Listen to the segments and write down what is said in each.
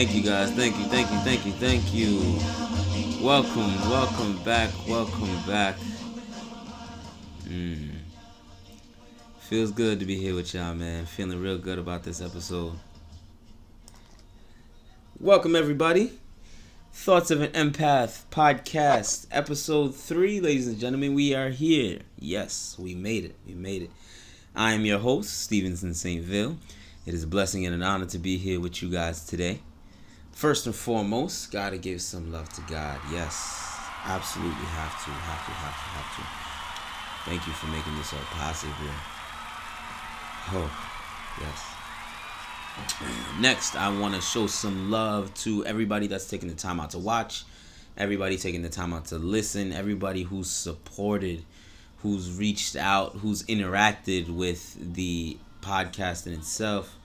Thank you guys. Thank you. Thank you. Thank you. Thank you. Welcome. Welcome back. Welcome back. Mm. Feels good to be here with y'all, man. Feeling real good about this episode. Welcome everybody. Thoughts of an Empath podcast, episode three, ladies and gentlemen. We are here. Yes, we made it. We made it. I am your host, Stevenson St. Ville. It is a blessing and an honor to be here with you guys today. First and foremost, gotta give some love to God. Yes, absolutely have to, have to, have to, have to. Thank you for making this all possible. Oh, yes. Next, I want to show some love to everybody that's taking the time out to watch, everybody taking the time out to listen, everybody who's supported, who's reached out, who's interacted with the podcast in itself.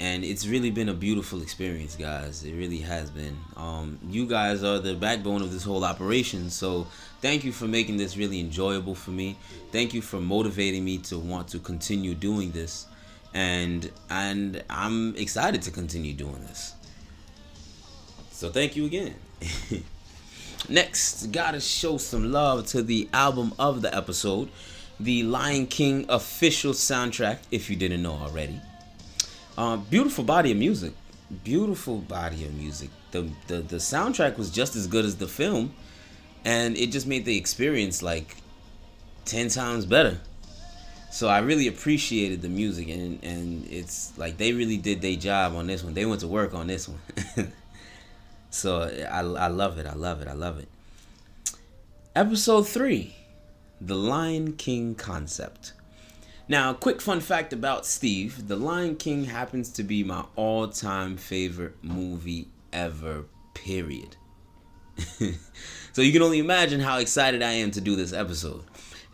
And it's really been a beautiful experience, guys. It really has been. Um, you guys are the backbone of this whole operation. So thank you for making this really enjoyable for me. Thank you for motivating me to want to continue doing this. And and I'm excited to continue doing this. So thank you again. Next, gotta show some love to the album of the episode, the Lion King official soundtrack, if you didn't know already. Uh, beautiful body of music. Beautiful body of music. The, the the soundtrack was just as good as the film, and it just made the experience like ten times better. So I really appreciated the music, and and it's like they really did their job on this one. They went to work on this one. so I I love it. I love it. I love it. Episode three, the Lion King concept. Now, quick fun fact about Steve The Lion King happens to be my all time favorite movie ever, period. so you can only imagine how excited I am to do this episode.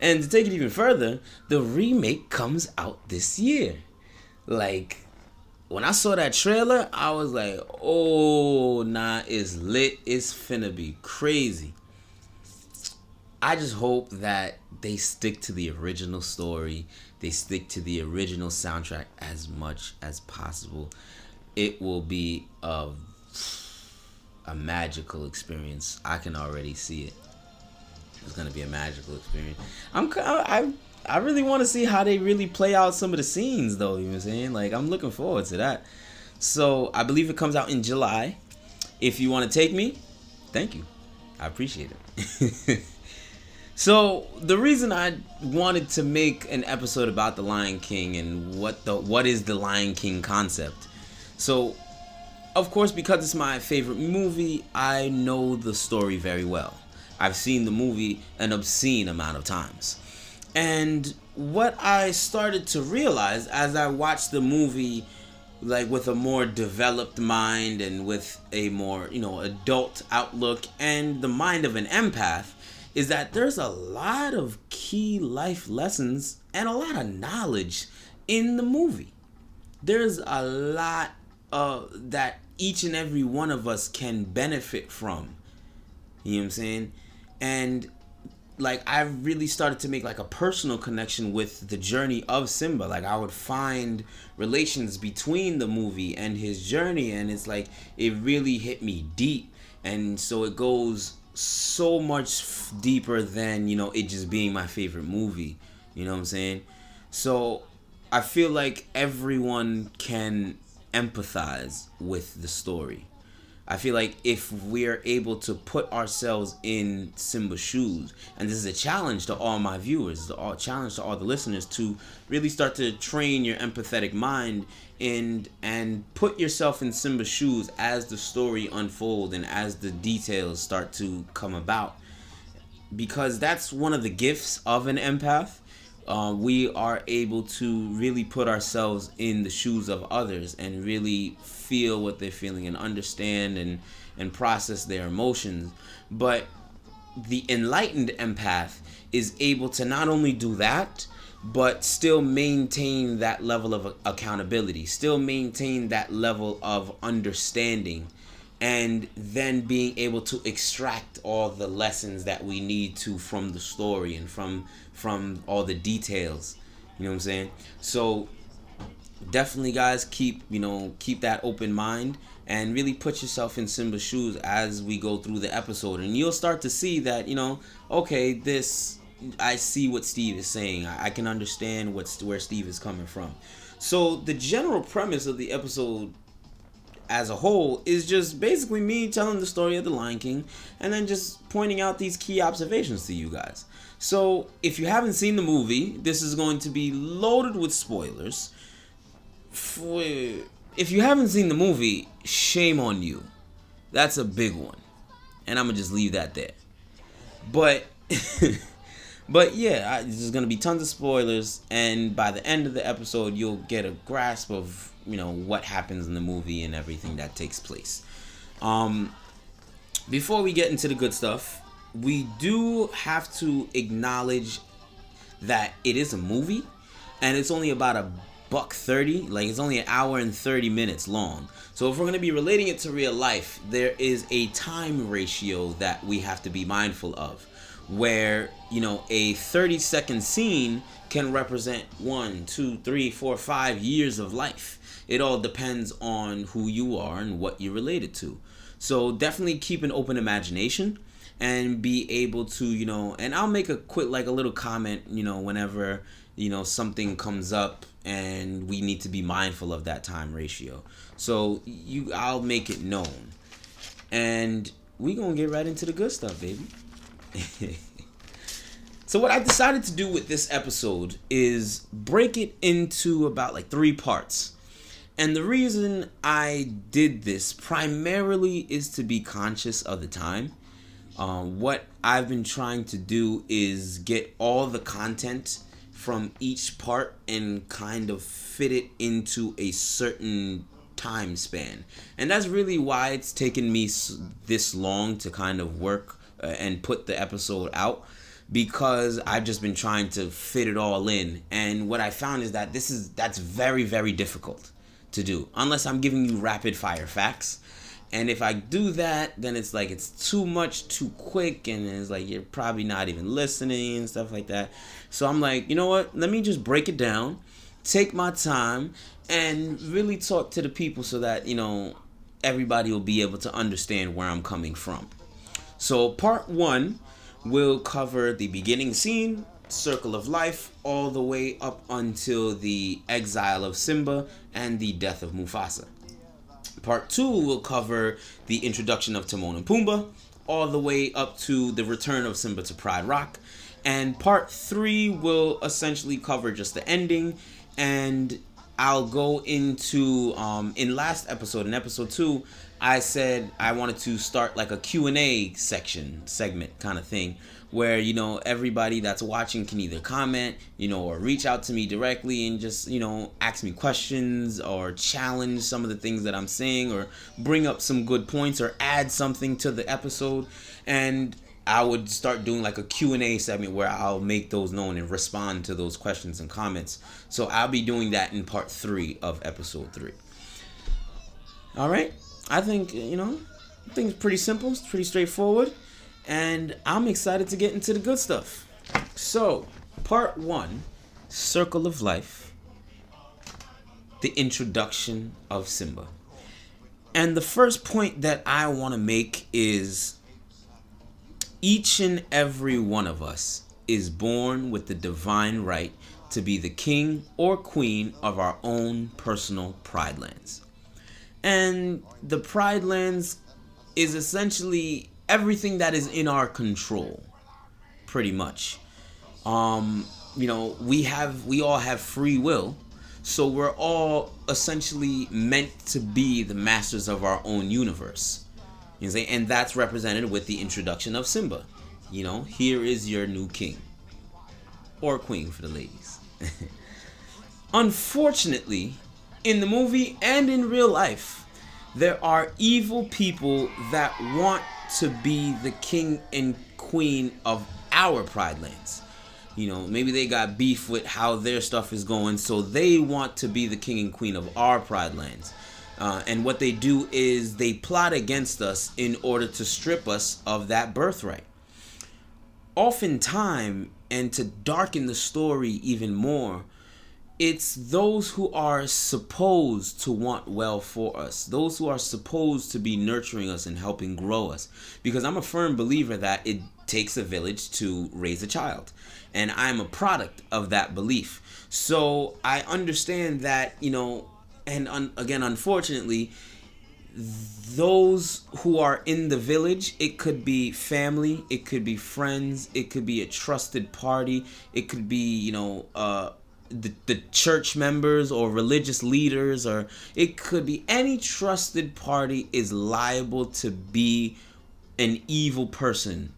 And to take it even further, the remake comes out this year. Like, when I saw that trailer, I was like, oh, nah, it's lit. It's finna be crazy. I just hope that they stick to the original story they stick to the original soundtrack as much as possible. It will be a a magical experience. I can already see it. It's gonna be a magical experience. I'm I I really want to see how they really play out some of the scenes though. You know what I'm saying? Like I'm looking forward to that. So I believe it comes out in July. If you want to take me, thank you. I appreciate it. So the reason I wanted to make an episode about the Lion King and what the what is the Lion King concept. So of course because it's my favorite movie, I know the story very well. I've seen the movie an obscene amount of times. And what I started to realize as I watched the movie like with a more developed mind and with a more, you know, adult outlook and the mind of an empath is that there's a lot of key life lessons and a lot of knowledge in the movie. There's a lot uh, that each and every one of us can benefit from. You know what I'm saying? And like I really started to make like a personal connection with the journey of Simba. Like I would find relations between the movie and his journey and it's like it really hit me deep. And so it goes so much f- deeper than you know it just being my favorite movie. You know what i'm saying? So i feel like everyone can empathize with the story i feel like if we're able to put ourselves in simba's shoes and this is a challenge to all my viewers a challenge to all the listeners to really start to train your empathetic mind and and put yourself in Simba's shoes as the story unfolds and as the details start to come about. Because that's one of the gifts of an empath uh, we are able to really put ourselves in the shoes of others and really feel what they're feeling and understand and and process their emotions. But the enlightened empath is able to not only do that, but still maintain that level of accountability, still maintain that level of understanding, and then being able to extract all the lessons that we need to from the story and from from all the details. You know what I'm saying? So definitely guys keep, you know, keep that open mind and really put yourself in Simba's shoes as we go through the episode and you'll start to see that, you know, okay, this I see what Steve is saying. I, can understand what's where Steve is coming from. So the general premise of the episode as a whole is just basically me telling the story of the Lion King and then just pointing out these key observations to you guys. So, if you haven't seen the movie, this is going to be loaded with spoilers. If you haven't seen the movie, shame on you. That's a big one. And I'm going to just leave that there. But But yeah, I, there's gonna be tons of spoilers, and by the end of the episode, you'll get a grasp of you know what happens in the movie and everything that takes place. Um, before we get into the good stuff, we do have to acknowledge that it is a movie, and it's only about a buck 30 like it's only an hour and 30 minutes long so if we're going to be relating it to real life there is a time ratio that we have to be mindful of where you know a 30 second scene can represent one two three four five years of life it all depends on who you are and what you're related to. So definitely keep an open imagination and be able to you know and i'll make a quick like a little comment you know whenever you know something comes up and we need to be mindful of that time ratio. So you i'll make it known. And we gonna get right into the good stuff baby. So what I decided to do with this episode is break it into about like three parts. And the reason I did this primarily is to be conscious of the time. Um, what I've been trying to do is get all the content from each part and kind of fit it into a certain time span. And that's really why it's taken me this long to kind of work uh, and put the episode out because I've just been trying to fit it all in. And what I found is that this is that's very very difficult to do unless I'm giving you rapid fire facts. And if I do that, then it's like it's too much too quick and it's like you're probably not even listening and stuff like that. So I'm like, you know what? Let me just break it down, take my time and really talk to the people so that, you know, everybody will be able to understand where I'm coming from. So, part one will cover the beginning scene, Circle of Life, all the way up until the exile of Simba and the death of Mufasa. Part two will cover the introduction of Timon and Pumbaa, all the way up to the return of Simba to Pride Rock. And part three will essentially cover just the ending and I'll go into um, in last episode in episode two I said I wanted to start like a Q&A section segment kind of thing where you know everybody that's watching can either comment, you know, or reach out to me directly and just, you know, ask me questions or challenge some of the things that I'm saying or bring up some good points or add something to the episode and I would start doing like a Q&A segment where I'll make those known and respond to those questions and comments. So I'll be doing that in part 3 of episode 3. All right? I think you know, things pretty simple. It's pretty straightforward, and I'm excited to get into the good stuff. So, part one, Circle of Life, the introduction of Simba. And the first point that I want to make is each and every one of us is born with the divine right to be the king or queen of our own personal pride lands. And the Pride Lands is essentially everything that is in our control, pretty much. Um, you know, we have we all have free will, so we're all essentially meant to be the masters of our own universe. You know, and that's represented with the introduction of Simba. You know, here is your new king or queen for the ladies. Unfortunately, in the movie and in real life, there are evil people that want to be the king and queen of our Pride Lands. You know, maybe they got beef with how their stuff is going, so they want to be the king and queen of our Pride Lands. Uh, and what they do is they plot against us in order to strip us of that birthright. Oftentimes, and to darken the story even more, it's those who are supposed to want well for us, those who are supposed to be nurturing us and helping grow us. Because I'm a firm believer that it takes a village to raise a child, and I'm a product of that belief. So I understand that, you know, and un- again, unfortunately, those who are in the village, it could be family, it could be friends, it could be a trusted party, it could be, you know, uh, the, the church members or religious leaders or it could be any trusted party is liable to be an evil person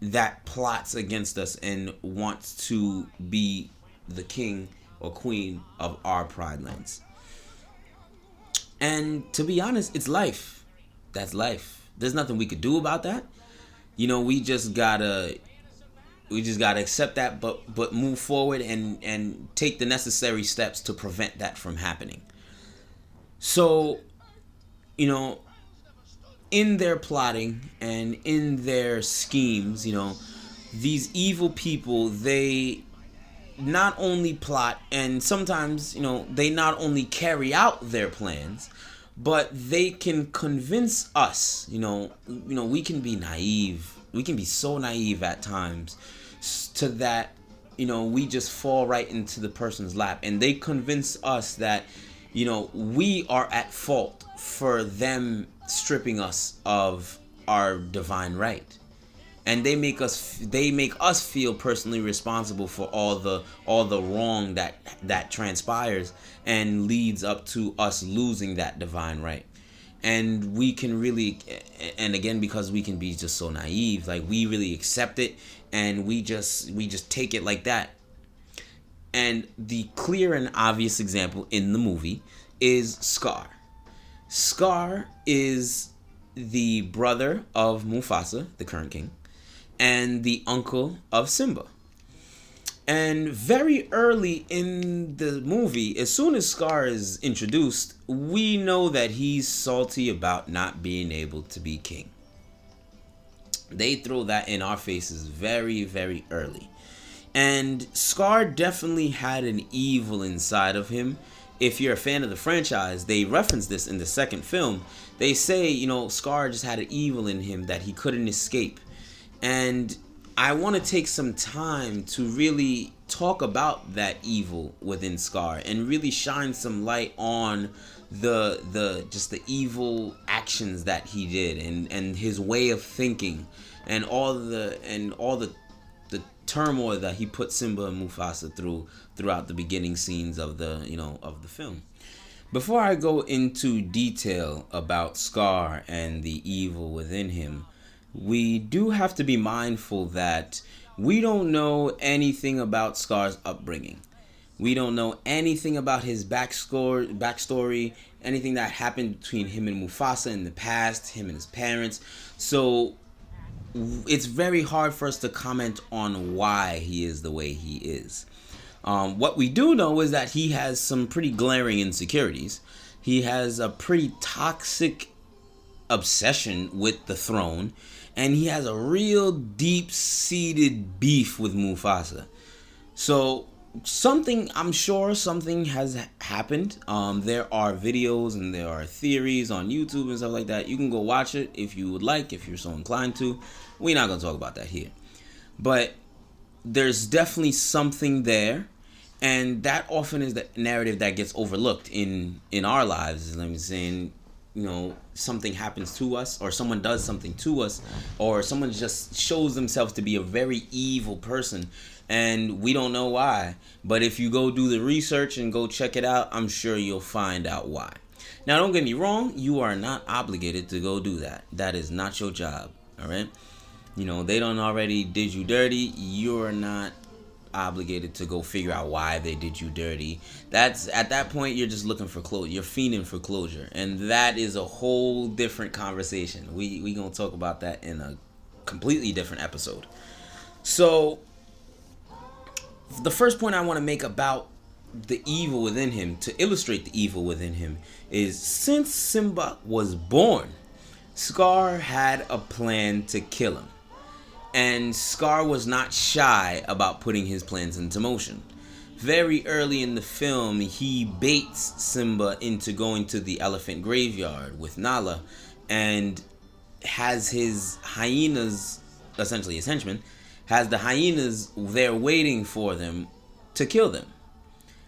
that plots against us and wants to be the king or queen of our pride lands. And to be honest it's life. That's life. There's nothing we could do about that. You know we just gotta we just gotta accept that, but but move forward and and take the necessary steps to prevent that from happening. So, you know, in their plotting and in their schemes, you know, these evil people they not only plot and sometimes you know they not only carry out their plans but they can convince us you know you know we can be naive we can be so naive at times to that you know we just fall right into the person's lap. And they convince us that you know we are at fault for them stripping us of our divine right. And they make us they make us feel personally responsible for all the all the wrong that that transpires and leads up to us losing that divine right. And we can really and again because we can be just so naive like we really accept it and we just we just take it like that. And the clear and obvious example in the movie is scar. Scar is the brother of mufasa the current king and the uncle of simba. And very early in the movie, as soon as Scar is introduced, we know that he's salty about not being able to be king. They throw that in our faces very, very early. And Scar definitely had an evil inside of him. If you're a fan of the franchise, they reference this in the second film. They say, you know, Scar just had an evil in him that he couldn't escape. And I want to take some time to really talk about that evil within Scar and really shine some light on the the just the evil actions that he did and and his way of thinking and all the and all the the turmoil that he put Simba and Mufasa through throughout the beginning scenes of the you know of the film. Before I go into detail about Scar and the evil within him, we do have to be mindful that we don't know anything about Scar's upbringing. We don't know anything about his backstory, backstory, anything that happened between him and Mufasa in the past, him and his parents. So it's very hard for us to comment on why he is the way he is. Um, what we do know is that he has some pretty glaring insecurities. He has a pretty toxic obsession with the throne and he has a real deep seated beef with Mufasa. So something I'm sure something has happened. Um, there are videos and there are theories on YouTube and stuff like that. You can go watch it if you would like, if you're so inclined to. We're not gonna talk about that here, but there's definitely something there, and that often is the narrative that gets overlooked in in our lives. Me saying you know something happens to us or someone does something to us or someone just shows themselves to be a very evil person and we don't know why but if you go do the research and go check it out i'm sure you'll find out why now don't get me wrong you are not obligated to go do that that is not your job all right you know they don't already did you dirty you're not obligated to go figure out why they did you dirty. That's at that point you're just looking for closure. You're fiending for closure, and that is a whole different conversation. We we gonna talk about that in a completely different episode. So the first point I want to make about the evil within him to illustrate the evil within him is since Simba was born, Scar had a plan to kill him. And Scar was not shy about putting his plans into motion. Very early in the film, he baits Simba into going to the elephant graveyard with Nala and has his hyenas, essentially his henchmen, has the hyenas there waiting for them to kill them.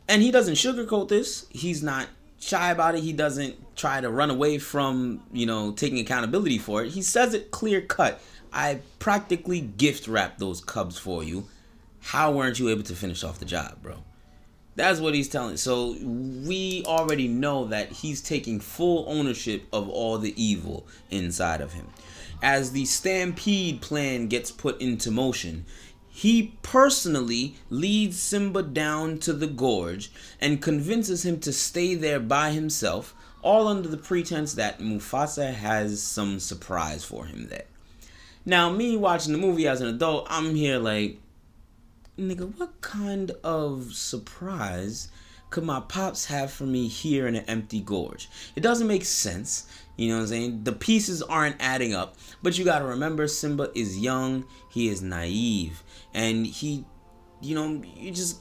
And he doesn't sugarcoat this. He's not shy about it. He doesn't try to run away from, you know, taking accountability for it. He says it clear cut. I practically gift wrapped those cubs for you. How weren't you able to finish off the job, bro? That's what he's telling. So we already know that he's taking full ownership of all the evil inside of him. As the stampede plan gets put into motion, he personally leads Simba down to the gorge and convinces him to stay there by himself, all under the pretense that Mufasa has some surprise for him there. Now, me watching the movie as an adult, I'm here like, nigga, what kind of surprise could my pops have for me here in an empty gorge? It doesn't make sense. You know what I'm saying? The pieces aren't adding up. But you got to remember Simba is young, he is naive, and he, you know, you just,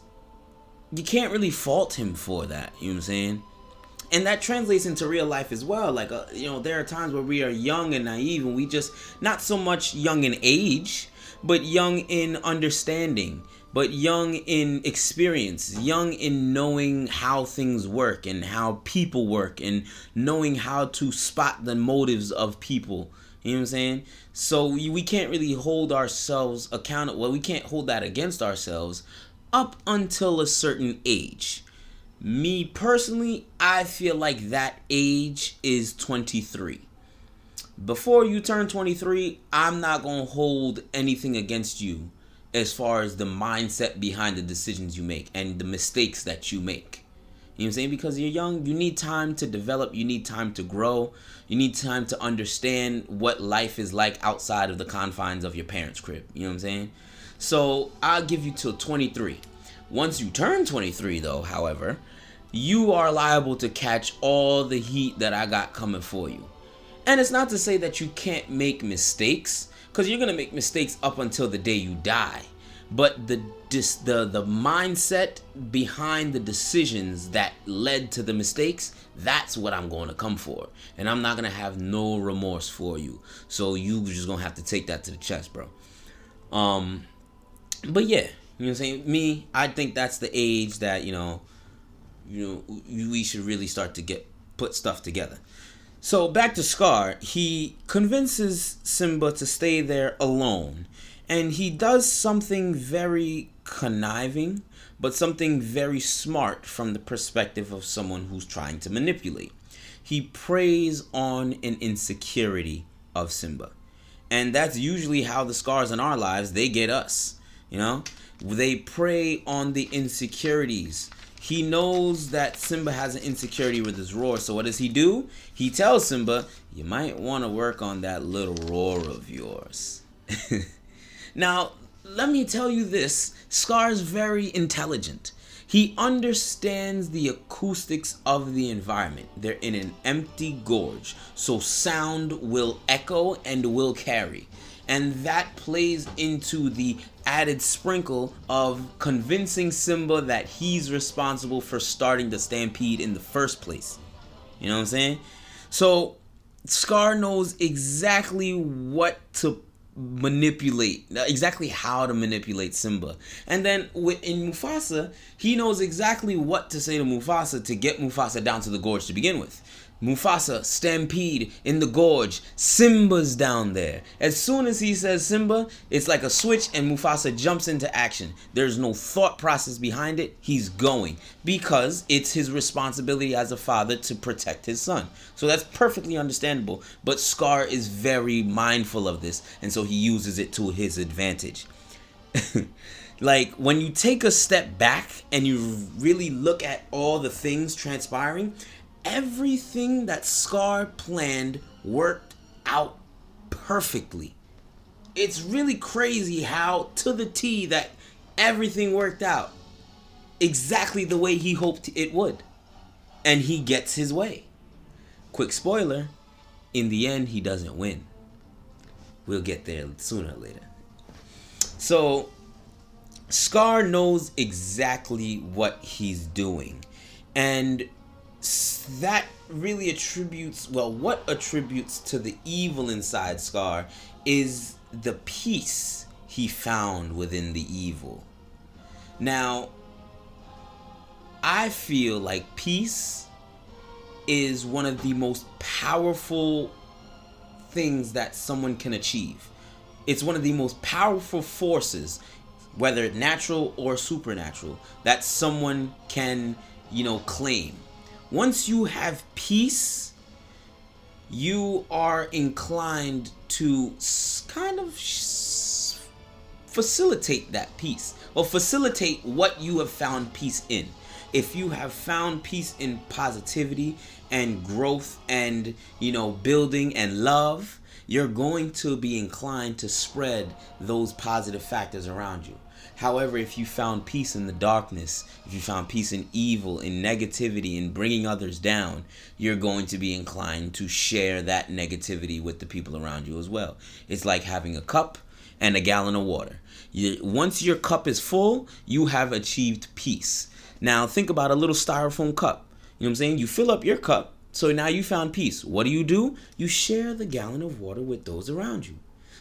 you can't really fault him for that. You know what I'm saying? and that translates into real life as well like uh, you know there are times where we are young and naive and we just not so much young in age but young in understanding but young in experience, young in knowing how things work and how people work and knowing how to spot the motives of people. You know what I'm saying? So we can't really hold ourselves accountable. Well, we can't hold that against ourselves up until a certain age. Me personally, I feel like that age is 23. Before you turn 23, I'm not going to hold anything against you as far as the mindset behind the decisions you make and the mistakes that you make. You know what I'm saying? Because you're young, you need time to develop, you need time to grow, you need time to understand what life is like outside of the confines of your parents' crib. You know what I'm saying? So I'll give you till 23. Once you turn 23, though, however, you are liable to catch all the heat that I got coming for you. And it's not to say that you can't make mistakes, because you're gonna make mistakes up until the day you die. But the dis, the the mindset behind the decisions that led to the mistakes that's what i'm going to come for. And i'm not to have no remorse for you. So you just to have to take that to the chest bro. Um but yeah you know what i'm saying? Me i think that's the age that you know you know we should really start to get put stuff together so back to Scar, he convinces Simba to stay there alone. And he does something very conniving, but something very smart from the perspective of someone who's trying to manipulate. He preys on an insecurity of Simba. And that's usually how the scars in our lives, they get us. You know? They prey on the insecurities he knows that Simba has an insecurity with his roar. So what does he do? He tells Simba, "You might want to work on that little roar of yours." now, let me tell you this: Scar is very intelligent. He understands the acoustics of the environment. They're in an empty gorge, so sound will echo and will carry and that plays into the added sprinkle of convincing Simba that he's responsible for starting the stampede in the first place. You know what I'm saying? So Scar knows exactly what to manipulate, exactly how to manipulate Simba. And then in Mufasa, he knows exactly what to say to Mufasa to get Mufasa down to the gorge to begin with. Mufasa, Stampede in the gorge. Simba's down there. As soon as he says Simba, it's like a switch and Mufasa jumps into action. There's no thought process behind it. He's going because it's his responsibility as a father to protect his son. So that's perfectly understandable. But Scar is very mindful of this and so he uses it to his advantage. like when you take a step back and you really look at all the things transpiring, everything that Scar planned worked out perfectly. It's really crazy how to the T that everything worked out exactly the way he hoped it would. And he gets his way. Quick spoiler, in the end he doesn't win. We'll get there sooner or later. So Scar knows exactly what he's doing. And that really attributes, well, what attributes to the evil inside Scar is the peace he found within the evil. Now, I feel like peace is one of the most powerful things that someone can achieve. It's one of the most powerful forces whether natural or supernatural, that someone can, you know, claim. Once you have peace, you are inclined to kind of facilitate that peace or facilitate what you have found peace in. If you have found peace in positivity and growth and, you know, building and love, you're going to be inclined to spread those positive factors around you. However, if you found peace in the darkness, if you found peace in evil, in negativity, in bringing others down, you're going to be inclined to share that negativity with the people around you as well. It's like having a cup and a gallon of water. You, once your cup is full, you have achieved peace. Now, think about a little styrofoam cup. You know what I'm saying? You fill up your cup, so now you found peace. What do you do? You share the gallon of water with those around you.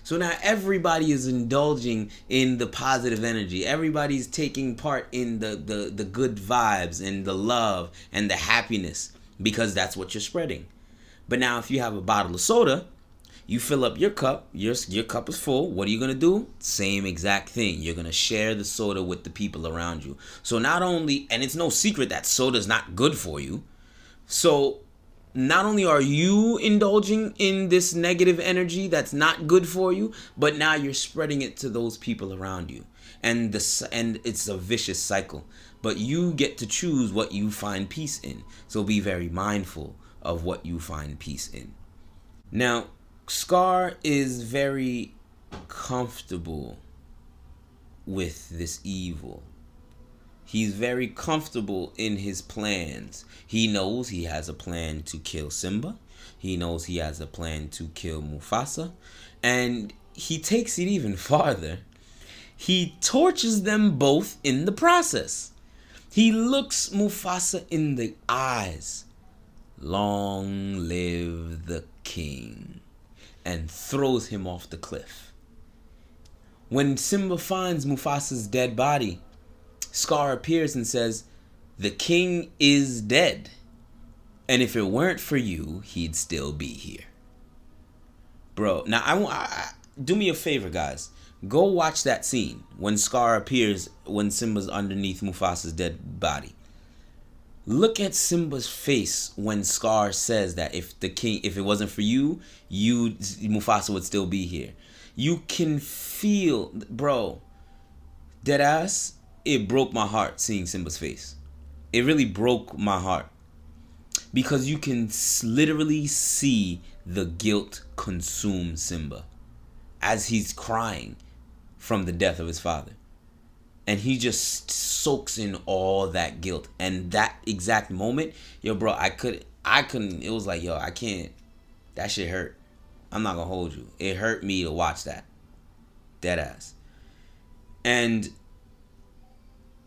So now everybody is indulging in the positive energy. Everybody's taking part in the, the, the good vibes and the love and the happiness because that's what you're spreading. But now if you have a bottle of soda, you fill up your cup, your, your cup is full. What are you going to do? Same exact thing. You're going to share the soda with the people around you. So not only, and it's no secret that soda is not good for you. So not only are you indulging in this negative energy that's not good for you, but now you're spreading it to those people around you. And the and it's a vicious cycle. But you get to choose what you find peace in. So be very mindful of what you find peace in. Now, Scar is very comfortable with this evil. He's very comfortable in his plans. He knows he has a plan to kill Simba. He knows he has a plan to kill Mufasa. And he takes it even farther. He tortures them both in the process. He looks Mufasa in the eyes. Long live the king. And throws him off the cliff. When Simba finds Mufasa's dead body, Scar appears and says, The king is dead. And if it weren't for you, he'd still be here. Bro, now I want do me a favor, guys. Go watch that scene when Scar appears when Simba's underneath Mufasa's dead body. Look at Simba's face when Scar says that if the king if it wasn't for you, you Mufasa would still be here. You can feel bro. Dead ass it broke my heart seeing Simba's face. It really broke my heart because you can literally see the guilt consume Simba as he's crying from the death of his father. And he just soaks in all that guilt. And that exact moment, yo, bro, I could I couldn't it was like, yo, I can't that shit hurt. I'm not gonna hold you. It hurt me to watch that. Dead ass. And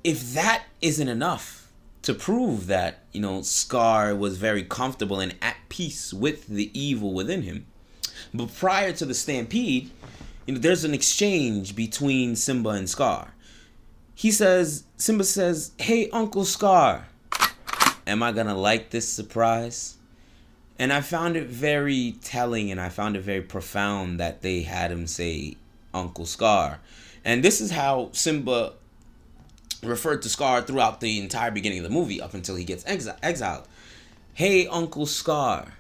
if that isn't enough to prove that, you know, Scar was very comfortable and at peace with the evil within him, but prior to the stampede, you know, there's an exchange between Simba and Scar. He says, Simba says, Hey, Uncle Scar, am I gonna like this surprise? And I found it very telling and I found it very profound that they had him say Uncle Scar. And this is how Simba referred to Scar throughout the entire beginning of the movie up until he gets exi- exiled. Hey, Uncle Scar.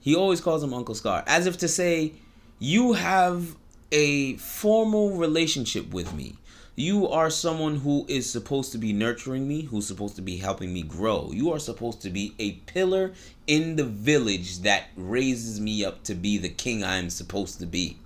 He always calls him Uncle Scar, as if to say, You have a formal relationship with me. You are someone who is supposed to be nurturing me, who's supposed to be helping me grow. You are supposed to be a pillar in the village that raises me up to be the king I am supposed to be.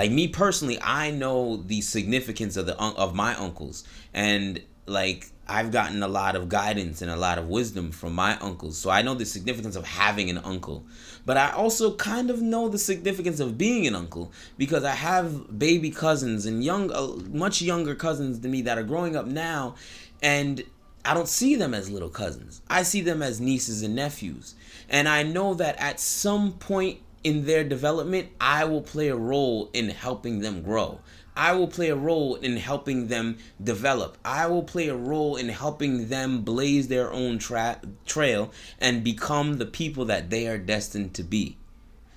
Like me personally, I know the significance of the of my uncles and like I've gotten a lot of guidance and a lot of wisdom from my uncles. So I know the significance of having an uncle. But I also kind of know the significance of being an uncle because I have baby cousins and young uh, much younger cousins than me that are growing up now and I don't see them as little cousins. I see them as nieces and nephews. And I know that at some point in their development, I will play a role in helping them grow. I will play a role in helping them develop. I will play a role in helping them blaze their own tra- trail and become the people that they are destined to be.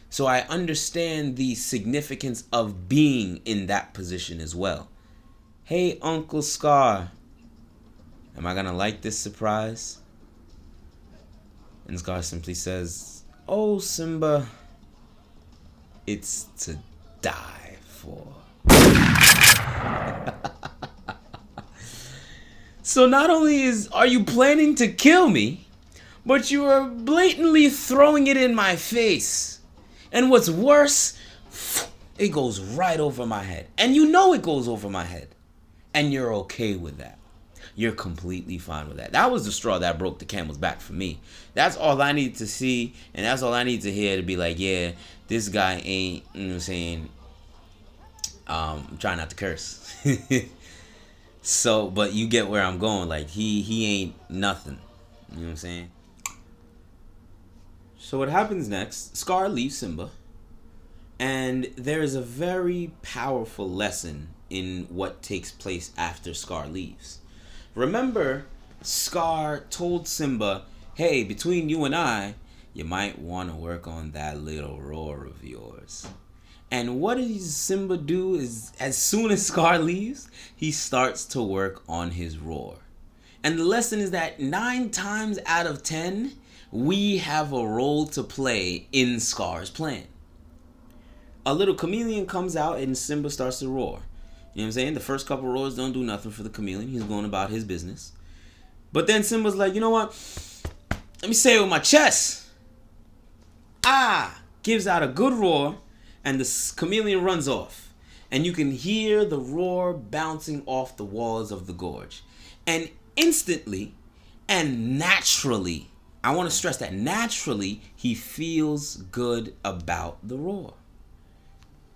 So I understand the significance of being in that position as well. Hey, Uncle Scar. Am I going to like this surprise? And Scar simply says, Oh, Simba, it's to die for. so not only is are you planning to kill me, but you are blatantly throwing it in my face. And what's worse, it goes right over my head. And you know it goes over my head. And you're okay with that. You're completely fine with that. That was the straw that broke the camel's back for me. That's all I need to see, and that's all I need to hear to be like, yeah, this guy ain't, you know what I'm saying, um, I'm trying not to curse. so, but you get where I'm going. Like he he ain't nothing. You know what I'm saying? So what happens next? Scar leaves Simba, and there is a very powerful lesson in what takes place after Scar leaves. Remember, Scar told Simba, "Hey, between you and I, you might want to work on that little roar of yours." And what does Simba do is as soon as Scar leaves, he starts to work on his roar. And the lesson is that nine times out of ten, we have a role to play in Scar's plan. A little chameleon comes out and Simba starts to roar. You know what I'm saying? The first couple roars don't do nothing for the chameleon. He's going about his business. But then Simba's like, you know what? Let me say it with my chest. Ah! Gives out a good roar and the chameleon runs off. And you can hear the roar bouncing off the walls of the gorge. And instantly and naturally, I want to stress that naturally, he feels good about the roar.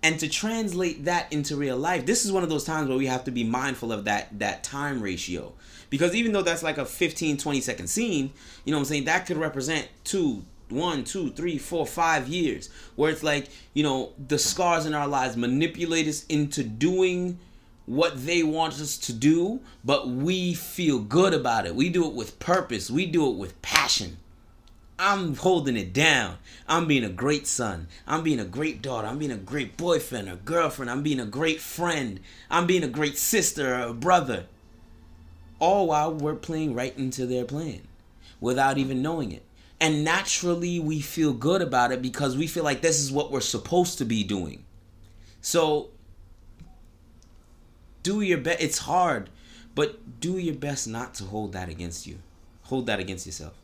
And to translate that into real life, this is one of those times where we have to be mindful of that that time ratio. Because even though that's like a 15, 20 second scene, you know what I'm saying, that could represent two, one, two, three, four, five years, where it's like, you know, the scars in our lives manipulate us into doing what they want us to do, but we feel good about it. We do it with purpose, we do it with passion. I'm holding it down. I'm being a great son. I'm being a great daughter. I'm being a great boyfriend or girlfriend. I'm being a great friend. I'm being a great sister or brother. All while we're playing right into their plan without even knowing it. And naturally, we feel good about it because we feel like this is what we're supposed to be doing. So, do your best. It's hard, but do your best not to hold that against you. Hold that against yourself.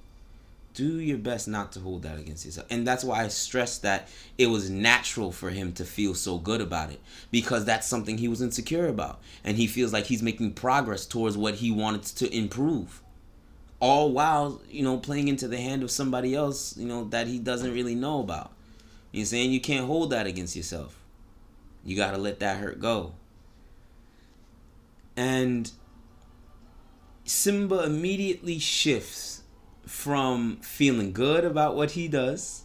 Do your best not to hold that against yourself. And that's why I stress that it was natural for him to feel so good about it because that's something he was insecure about. And he feels like he's making progress towards what he wanted to improve. All while you know playing into the hand of somebody else you know that he doesn't really know about. You're saying? You can't hold that against yourself. You got to let that hurt go. And simba immediately shifts from feeling good about what he does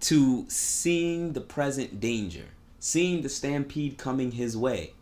to seeing the present danger seeing the stampede coming his way.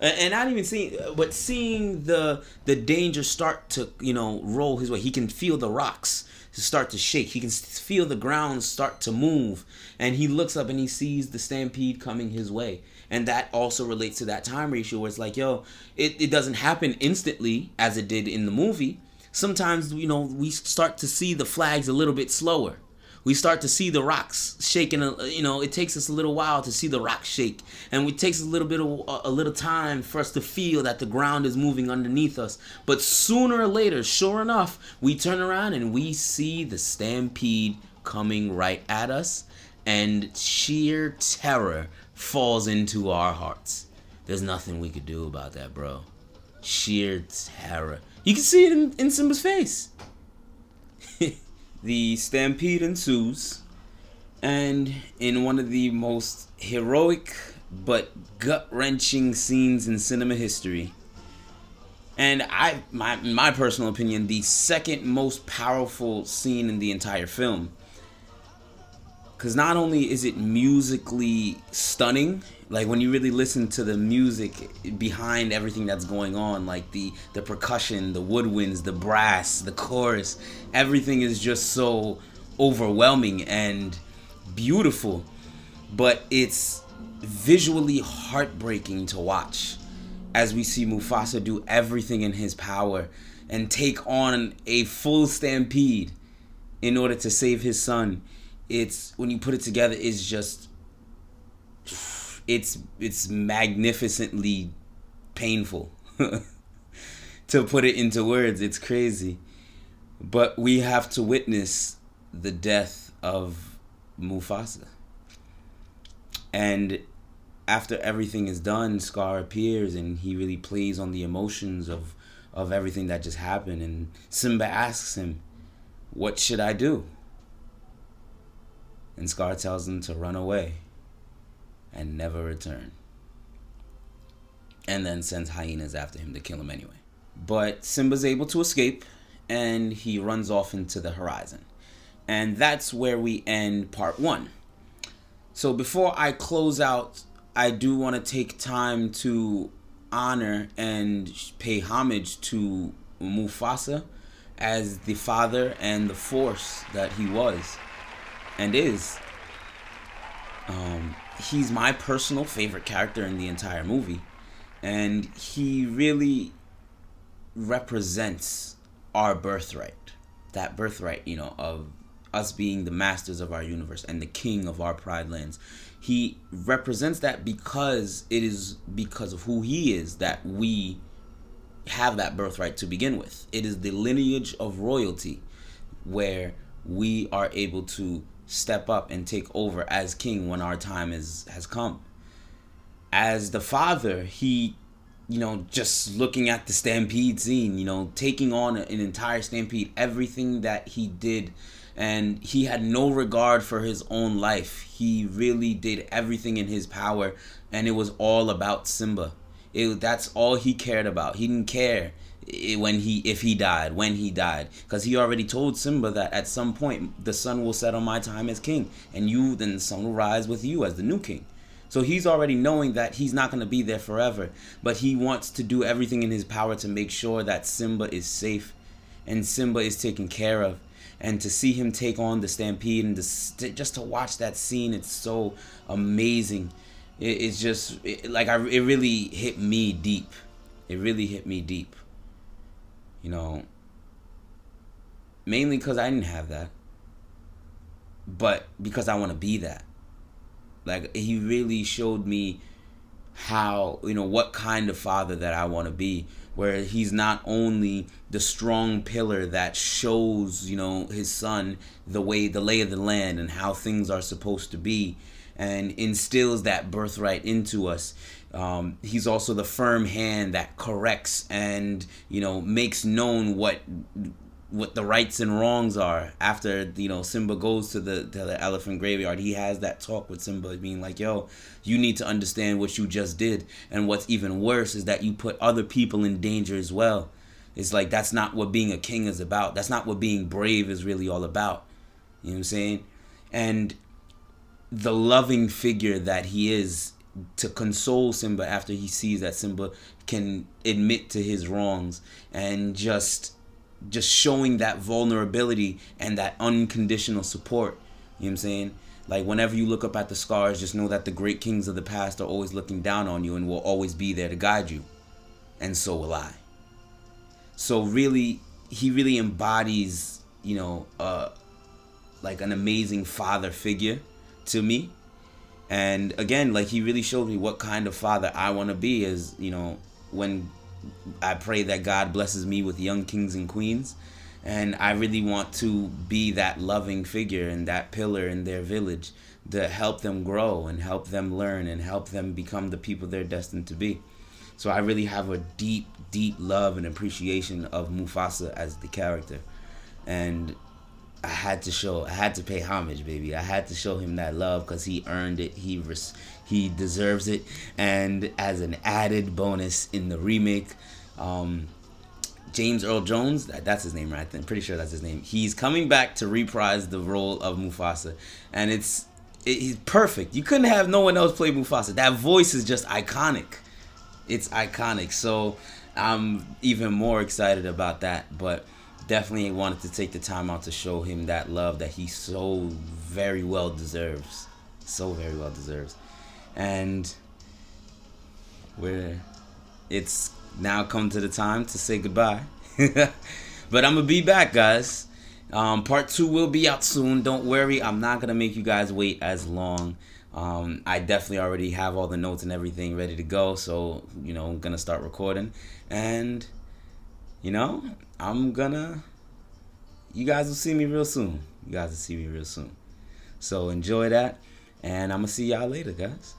And not even seeing but seeing the the danger start to you know roll his way. He can feel the rocks start to shake. He can feel the ground start to move. And he looks up and he sees the stampede coming his way. And that also relates to that time ratio where it's like yo it, it doesn't happen instantly as it did in the movie sometimes you know we start to see the flags a little bit slower we start to see the rocks shaking. Uh, you know, it takes us a little while to see the rocks shake, and it takes a little bit of uh, a little time for us to feel that the ground is moving underneath us. But sooner or later, sure enough, we turn around and we see the stampede coming right at us, and sheer terror falls into our hearts. There's nothing we could do about that, bro. Sheer terror. You can see it in, in Simba's face. the stampede ensues, and in one of the most heroic but gut wrenching scenes in cinema history, and I my my personal opinion, the second most powerful scene in the entire film. Cause not only is it musically stunning, like when you really listen to the music behind everything that's going on like the the percussion the woodwinds the brass the chorus everything is just so overwhelming and beautiful. But it's visually heartbreaking to watch as we see Mufasa do everything in his power and take on a full stampede in order to save his son. It's when you put it together it's just it's it's magnificently painful to put it into words. It's crazy. But we have to witness the death of Mufasa. And after everything is done Scar appears and he really plays on the emotions of of everything that just happened. And Simba asks him what should I do? And Scar tells him to run away and never return. And then sends hyenas after him to kill him anyway. But Simba's able to escape and he runs off into the horizon. And that's where we end part one. So before I close out, I do want to take time to honor and pay homage to Mufasa as the father and the force that he was and is. Um, he's my personal favorite character in the entire movie. And he really represents our birthright. That birthright you know of us being the masters of our universe and the king of our pride lands. He represents that because it is because of who he is that we have that birthright to begin with. It is the lineage of royalty where we are able to step up and take over as king when our time is has come. As the father, he you know, just looking at the stampede scene, you know, taking on an entire stampede, everything that he did and he had no regard for his own life. He really did everything in his power and it was all about Simba. It, that's all he cared about. He didn't care Eh, when he if he died when he died. Because he already told simba that at some point the sun will set on my time as king and you then the sun will rise with you as the new king. So he's already knowing that he's not going to be there forever but he wants to do everything in his power to make sure that simba is safe and simba is taken care of. And to see him take on the stampede and to, just to watch that scene it's so amazing. It, it's just it, like I, it really hit me deep. It really hit me deep you know, mainly because I didn't have that, but because I want to be that. Like, he really showed me how, you know, what kind of father that I want to be, where he's not only the strong pillar that shows, you know, his son the way, the lay of the land and how things are supposed to be and instills that birthright into us. Um, he's also the firm hand that corrects and you know makes known what what the rights and wrongs are after you know Simba goes to the to the elephant graveyard. He has that talk with Simba being like yo you need to understand what you just did. And what's even worse is that you put other people in danger as well. It's like that's not what being a king is about. That's not what being brave is really all about. You know what I'm saying? And the loving figure that he is to console Simba after he sees that Simba can admit to his wrongs and just just showing that vulnerability and that unconditional support. You know what I'm saying? Like whenever you look up at the scars, just know that the great kings of the past are always looking down on you and will always be there to guide you. And so will I. So really he really embodies, you know, uh like an amazing father figure to me. And again, like he really showed me what kind of father I want to be. Is you know when I pray that God blesses me with young kings and queens, and I really want to be that loving figure and that pillar in their village to help them grow and help them learn and help them become the people they're destined to be. So I really have a deep, deep love and appreciation of Mufasa as the character, and I had to show, I had to pay homage, baby. I had to show him that love because he earned it. He res- he deserves it. And as an added bonus in the remake, um, James Earl Jones, that, that's his name, right? I'm pretty sure that's his name. He's coming back to reprise the role of Mufasa, and it's it, he's perfect. You couldn't have no one else play Mufasa. That voice is just iconic. It's iconic. So I'm even more excited about that. But definitely wanted to take the time out to show him that love that he so very well deserves. So very well deserves. And we're it's now come to the time to say goodbye. but I'm gonna be back, guys. Um, part two will be out soon. Don't worry, I'm not gonna make you guys wait as long. Um, I definitely already have all the notes and everything ready to go, so you know I'm gonna start recording, and you know I'm gonna. You guys will see me real soon. You guys will see me real soon. So enjoy that, and I'm gonna see y'all later, guys.